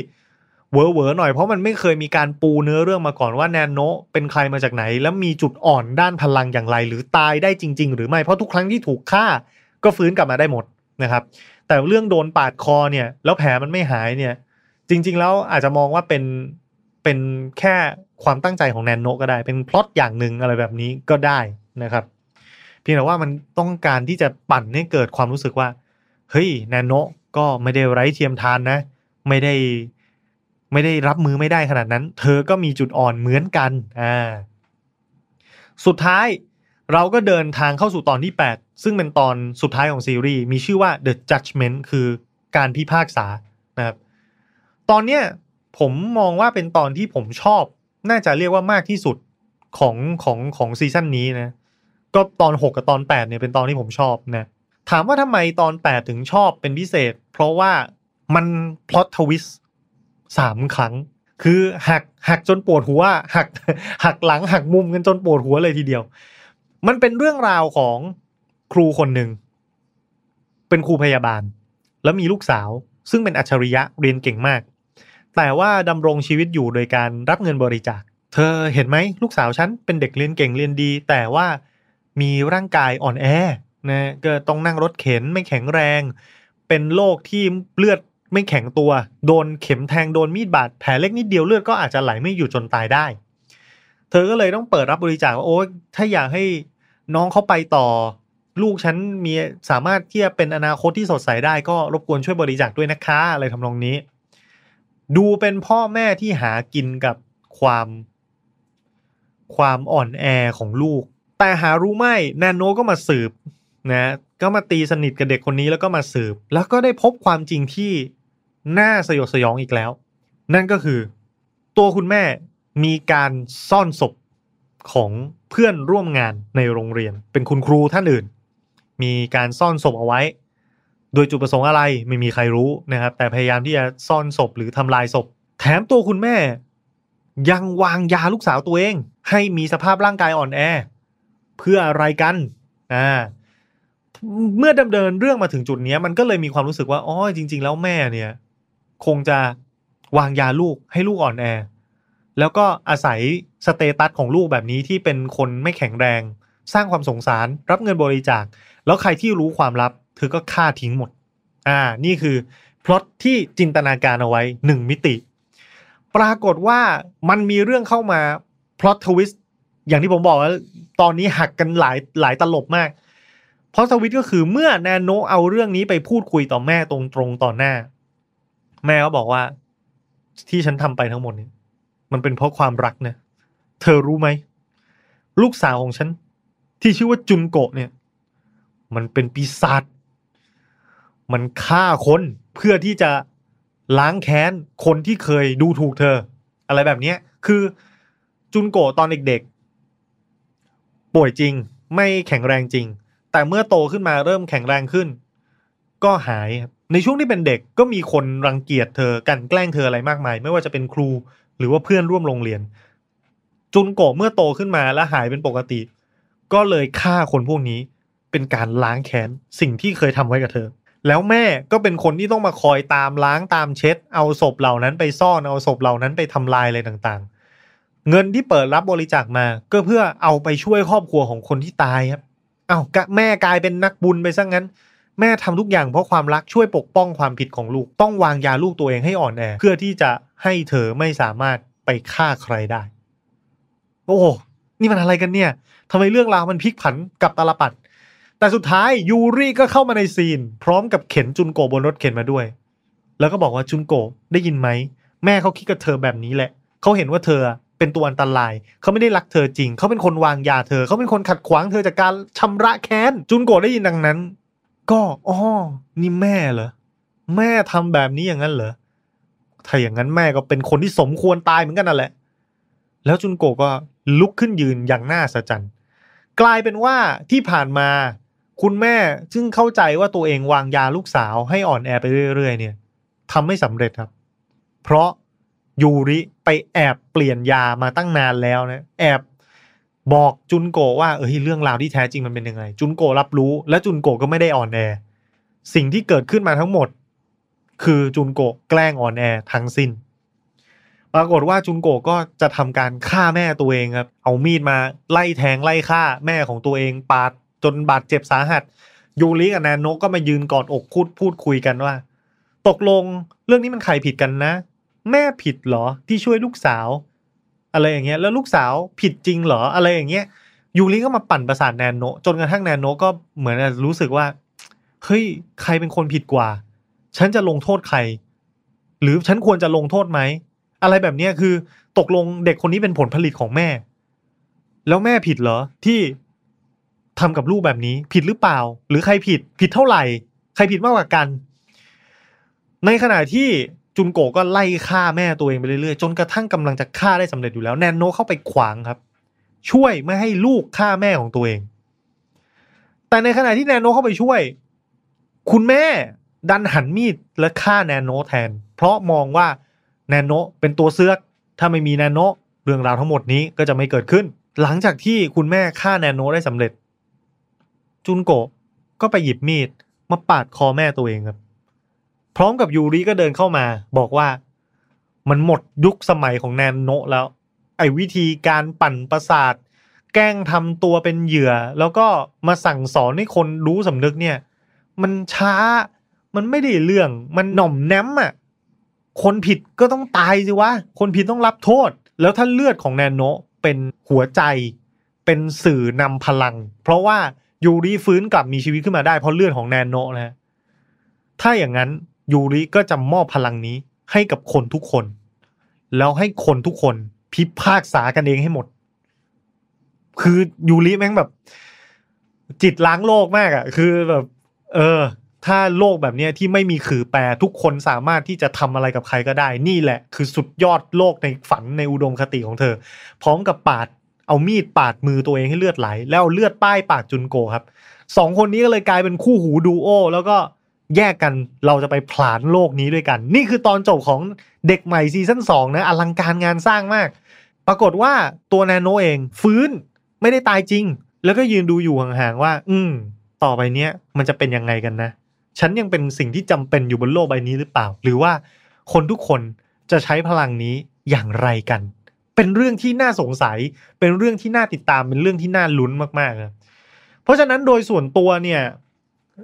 เวอเวอหน่อยเพราะมันไม่เคยมีการปูเนื้อเรื่องมาก่อนว่าแนนโนเป็นใครมาจากไหน แล้วมีจุดอ่อนด้านพลังอย่างไร หรือตายได้จริง ๆ หรือไม่เพราะทุกครั้งที่ถูกฆ่า ก็ฟื้นกลับมาได้หมดนะครับ แต่เรื่องโดนปาดคอเนี่ย แล้วแผลมันไม่หายเนี่ย จริง ๆ แล้วอาจจะมองว่าเป็นเป็นแค่ความตั้งใจของแนนโนก็ได้ เป็นพล็อตอย่างหนึ่งอะไรแบบนี้ก็ได้นะครับ เพียงแต่ว่ามันต้องการที่จะปั่นให้เกิดความรู้สึกว่า เฮ้ยแนนโนก็ไม่ได้ไร้เทียมทานนะ ไม่ได้ไม่ได้รับมือไม่ได้ขนาดนั้น เธอก็มีจุดอ่อนเหมือนกันอ่าสุดท้ายเราก็เดินทางเข้าสู่ตอนที่ 8 ซึ่งเป็นตอนสุดท้ายของซีรีส์มีชื่อว่า The Judgment คือการพิพากษานะครับ ตอนเนี้ยผมมองว่าเป็นตอนที่ผมชอบ น่าจะเรียกว่ามากที่สุดของของของซีซั่นนี้นะ ก็ตอน 6 กับตอน 8 เนี่ยเป็นตอนที่ผมชอบนะ ถามว่าทำไมตอน 8 ถึงชอบเป็นพิเศษ เพราะว่ามันพล็อตทวิสสามครั้ง คือหักหักจนปวดหัวหักหักหลังหักมุมกันจนปวดหัวเลยทีเดียว มันเป็นเรื่องราวของครูคนหนึ่ง เป็นครูพยาบาล แล้วมีลูกสาว ซึ่งเป็นอัจฉริยะเรียนเก่งมาก แต่ว่าดำรงชีวิตอยู่โดยการรับเงินบริจาค เธอเห็นไหมลูกสาวฉันเป็นเด็กเรียนเก่งเรียนดี แต่ว่ามีร่างกายอ่อนแอนะก็ต้องนั่งรถเข็นไม่แข็งแรง เป็นโรคที่เลือดไม่แข็งตัว โดนเข็มแทงโดนมีดบาดแผลเล็กนิดเดียวเลือดก็อาจจะไหลไม่อยู่จนตายได้ เธอก็เลยต้องเปิดรับบริจาคว่าโอ้ถ้าอยากให้น้องเขาไปต่อ ลูกฉันมีสามารถที่จะเป็นอนาคตที่สดใสได้ก็รบกวนช่วยบริจาคด้วยนะคะอะไรทำนองนี้ ดูเป็นพ่อแม่ที่หากินกับความความอ่อนแอของลูก แต่หารู้ไม่แนนโนก็มาสืบนะก็มาตีสนิทกับเด็กคนนี้แล้วก็มาสืบ แล้วก็ได้พบความจริงที่น่าสยดสยองอีกแล้ว นั่นก็คือ ตัวคุณแม่มีการซ่อนศพของเพื่อนร่วมงานในโรงเรียน เป็นคุณครูท่านอื่น มีการซ่อนศพเอาไว้ โดยจุดประสงค์อะไรไม่มีใครรู้นะครับ แต่พยายามที่จะซ่อนศพหรือทำลายศพ แถมตัวคุณแม่ ยังวางยาลูกสาวตัวเอง ให้มีสภาพร่างกายอ่อนแอ เพื่ออะไรกันอ่าเมื่อดำเนินเรื่องมาถึงจุดนี้มันก็เลยมีความรู้สึกว่าอ๋อจริง ๆ แล้วแม่เนี่ย คงจะวางยาลูกให้ลูกอ่อนแอ แล้วก็อาศัย status ของลูกแบบนี้ที่เป็นคนไม่แข็งแรง สร้างความสงสาร รับเงินบริจาค แล้วใครที่รู้ความลับ เธอก็ฆ่าทิ้งหมด อ่า นี่คือพล็อตที่จินตนาการเอาไว้หนึ่งมิติ ปรากฏว่ามันมีเรื่องเข้ามา plot twist อย่างที่ผมบอกว่าตอนนี้หักกันหลายหลายตลบมากเพราะ twist ก็คือเมื่อแนนโนเอาเรื่องนี้ไปพูดคุยต่อแม่ตรงๆต่อหน้า แม่ก็บอกว่า ที่ฉันทำไปทั้งหมดนี้มันเป็นเพราะความรักนะเธอรู้ไหม ลูกสาวของฉัน ที่ชื่อว่าจุนโกะเนี่ย มันเป็นปีศาจ มันฆ่าคนเพื่อที่จะล้างแค้นคนที่เคยดูถูกเธอ อะไรแบบนี้คือจุนโกะตอนเด็กๆ ป่วยจริงไม่แข็งแรงจริง แต่เมื่อโตขึ้นมาเริ่มแข็งแรงขึ้น ก็หายในช่วงที่เป็นเด็กก็มีคนรังเกียจเธอกันแกล้งเธออะไรมากมาย ไม่ว่าจะเป็นครูหรือว่าเพื่อนร่วมโรงเรียน จุนโกะเมื่อโตขึ้นมาและหายเป็นปกติ ก็เลยฆ่าคนพวกนี้เป็นการล้างแค้นสิ่งที่เคยทำไว้กับเธอ แล้วแม่ก็เป็นคนที่ต้องมาคอยตามล้างตามเช็ด เอาศพเหล่านั้นไปซ่อนเอาศพเหล่านั้นไปทำลายอะไรต่างๆ เงินที่เปิดรับบริจาคมา ก็เพื่อเอาไปช่วยครอบครัวของคนที่ตายครับเอา้าแม่กลายเป็นนักบุญไปซะงั้น แม่ทำทุกอย่างเพราะความรักช่วยปกป้องความผิดของลูก ต้องวางยาลูกตัวเองให้อ่อนแอเพื่อที่จะให้เธอไม่สามารถไปฆ่าใครได้ โอ้โหนี่มันอะไรกันเนี่ยทำไมเรื่องราวมันพลิกผันกับตาลปัด แต่สุดท้ายยูริก็เข้ามาในซีน พร้อมกับเข็นจุนโกบนรถเข็นมาด้วย แล้วก็บอกว่าจุนโกได้ยินไหม แม่เขาคิดกับเธอแบบนี้แหละ เขาเห็นว่าเธอเป็นตัวอันตราย เขาไม่ได้รักเธอจริง เขาเป็นคนวางยาเธอ เขาเป็นคนขัดขวางเธอจากการชำระแค้น จุนโกได้ยินดังนั้น ก็อ๋อนี่แม่เหรอ แม่ทำแบบนี้อย่างนั้นเหรอ ถ้าอย่างนั้นแม่ก็เป็นคนที่สมควรตายเหมือนกันนั่นแหละ แล้วจุนโกก็ลุกขึ้นยืนอย่างน่าสะใจกลายเป็นว่าที่ผ่านมา คุณแม่ซึ่งเข้าใจว่าตัวเองวางยาลูกสาวให้อ่อนแอไปเรื่อยๆ เนี่ยทำไม่สำเร็จครับ เพราะยูริไปแอบเปลี่ยนยามาตั้งนานแล้วนะแอบบอกจุนโกว่าเออเรื่องราวที่แท้จริงมันเป็นยังไง จุนโกรับรู้ และจุนโกก็ไม่ได้อ่อนแอ สิ่งที่เกิดขึ้นมาทั้งหมด คือจุนโกแกล้งอ่อนแอทั้งสิ้น ปรากฏว่าจุนโกก็จะทำการฆ่าแม่ตัวเองครับ เอามีดมาไล่แทงไล่ฆ่าแม่ของตัวเองปาด นบาดเจ็บสาหัส ยูริกับแนนโนก็มายืนกอดอกพูดพูดคุยกันว่า ตกลงเรื่องนี้มันใครผิดกันนะ แม่ผิดเหรอที่ช่วยลูกสาว อะไรอย่างเงี้ย แล้วลูกสาวผิดจริงเหรออะไรอย่างเงี้ยยูริก็มาปั่นประสาทแนนโนจนกระทั่งแนนโนก็เหมือนรู้สึกว่าเฮ้ยใครเป็นคนผิดกว่า ฉันจะลงโทษใคร หรือฉันควรจะลงโทษไหมอะไรแบบเนี้ยคือตกลงเด็กคนนี้เป็นผลผลิตของแม่ แล้วแม่ผิดเหรอ ที่ ทำกับลูกแบบนี้ ผิดหรือเปล่า หรือใครผิดผิดเท่าไหร่ ใครผิดมากกว่ากัน ในขณะที่จุนโกก็ไล่ฆ่าแม่ตัวเองไปเรื่อยๆ จนกระทั่งกำลังจะฆ่าได้สำเร็จอยู่แล้ว แนนโนเข้าไปขวางครับ ช่วยไม่ให้ลูกฆ่าแม่ของตัวเอง แต่ในขณะที่แนนโนเข้าไปช่วย คุณแม่ดันหันมีดและฆ่าแนนโนแทน เพราะมองว่าแนนโนเป็นตัวเสือกถ้าไม่มีแนนโนเรื่องราวทั้งหมดนี้ก็จะไม่เกิดขึ้น หลังจากที่คุณแม่ฆ่าแนนโนได้สำเร็จ จุนโกะก็ไปหยิบมีดมาปาดคอแม่ตัวเองครับ พร้อมกับยูริก็เดินเข้ามา บอกว่ามันหมดยุคสมัยของแนนโนะแล้ว ไอ้วิธีการปั่นประสาท แกล้งทำตัวเป็นเหยื่อ แล้วก็มาสั่งสอนให้คนรู้สำนึกเนี่ย มันช้ามันไม่ได้เรื่องมันหน่อมแนมอะคนผิดก็ต้องตายสิวะ คนผิดต้องรับโทษ แล้วถ้าเลือดของแนนโนะเป็นหัวใจ เป็นสื่อนำพลัง เพราะว่า ยูริฟื้นกลับมีชีวิตขึ้นมาได้เพราะเลือดของแนนโนะนะฮะถ้าอย่างนั้นยูริก็จะมอบพลังนี้ให้กับคนทุกคน แล้วให้คนทุกคนพิพากษากันเองให้หมด คือยูริแม่งแบบ จิตล้างโลกมากอะ่ะ คือแบบ เออ ถ้าโลกแบบเนี้ยที่ไม่มีขือแปรทุกคนสามารถที่จะทำอะไรกับใครก็ได้ นี่แหละ คือสุดยอดโลกในฝันในอุดมคติของเธอ พร้อมกับปาด เอามีดปาดมือตัวเองให้เลือดไหล แล้วเเลือดป้ายปากจุนโกครับสองคนนี้ก็เลยกลายเป็นคู่หูดูโอแล้วก็แยกกันเราจะไปผลานโลกนี้ด้วยกัน นี่คือตอนจบของเด็กใหม่ซีซั่นสองนะอลังการงานสร้างมาก ปรากฏว่าตัวแนโนเองฟื้นไม่ได้ตายจริง แล้วก็ยืนดูอยู่ห่างๆว่า อืม ต่อไปเนี้ยมันจะเป็นยังไงกันนะ ฉันยังเป็นสิ่งที่จำเป็นอยู่บนโลกใบนี้หรือเปล่า หรือว่าคนทุกคนจะใช้พลังนี้อย่างไรกัน เป็นเรื่องที่น่าสงสัย เป็นเรื่องที่น่าติดตาม เป็นเรื่องที่น่าลุ้นมากๆนะเพราะฉะนั้นโดยส่วนตัวเนี่ย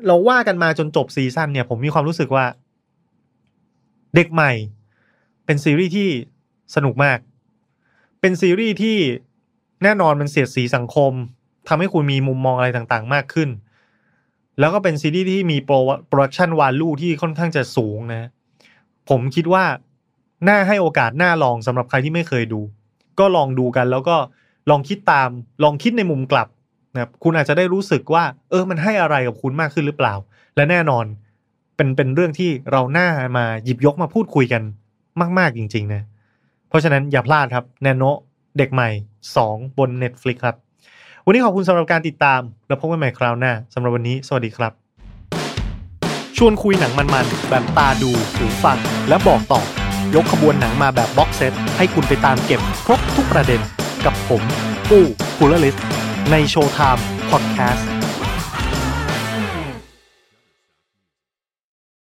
เราว่ากันมาจนจบซีซั่นเนี่ย ผมมีความรู้สึกว่า เด็กใหม่ เป็นซีรีส์ที่สนุกมาก เป็นซีรีส์ที่แน่นอนมันเสียดสีสังคมทำให้คุณมีมุมมองอะไรต่างๆ มากขึ้น แล้วก็เป็นซีรีส์ที่มีโปร production value ที่ค่อนข้างจะสูงนะ ผมคิดว่าน่าให้โอกาสน่าลองสำหรับใครที่ไม่เคยดู ก็ลองดูกัน แล้วก็ลองคิดตาม ลองคิดในมุมกลับนะครับคุณอาจจะได้รู้สึกว่า เออมันให้อะไรกับคุณมากขึ้นหรือเปล่า และแน่นอนเป็นเป็นเรื่องที่เราหน้ามาหยิบยกมาพูดคุยกันมาก ๆจริง ๆ นะ เพราะฉะนั้นอย่าพลาดครับแนโนเด็กใหม่ 2 บน Netflix ครับ วันนี้ขอบคุณสำหรับการติดตาม แล้วพบกันใหม่คราวหน้าสำหรับวันนี้ สวัสดีครับ ชวนคุยหนังมันๆแบบตาดูหูฟังและบอกต่อ ยกขบวนหนังมาแบบบ็อกเซตให้คุณไปตามเก็บครบทุกประเด็นกับผม ปู้กูลลิสในโชว์ไทม์พอดแคสต์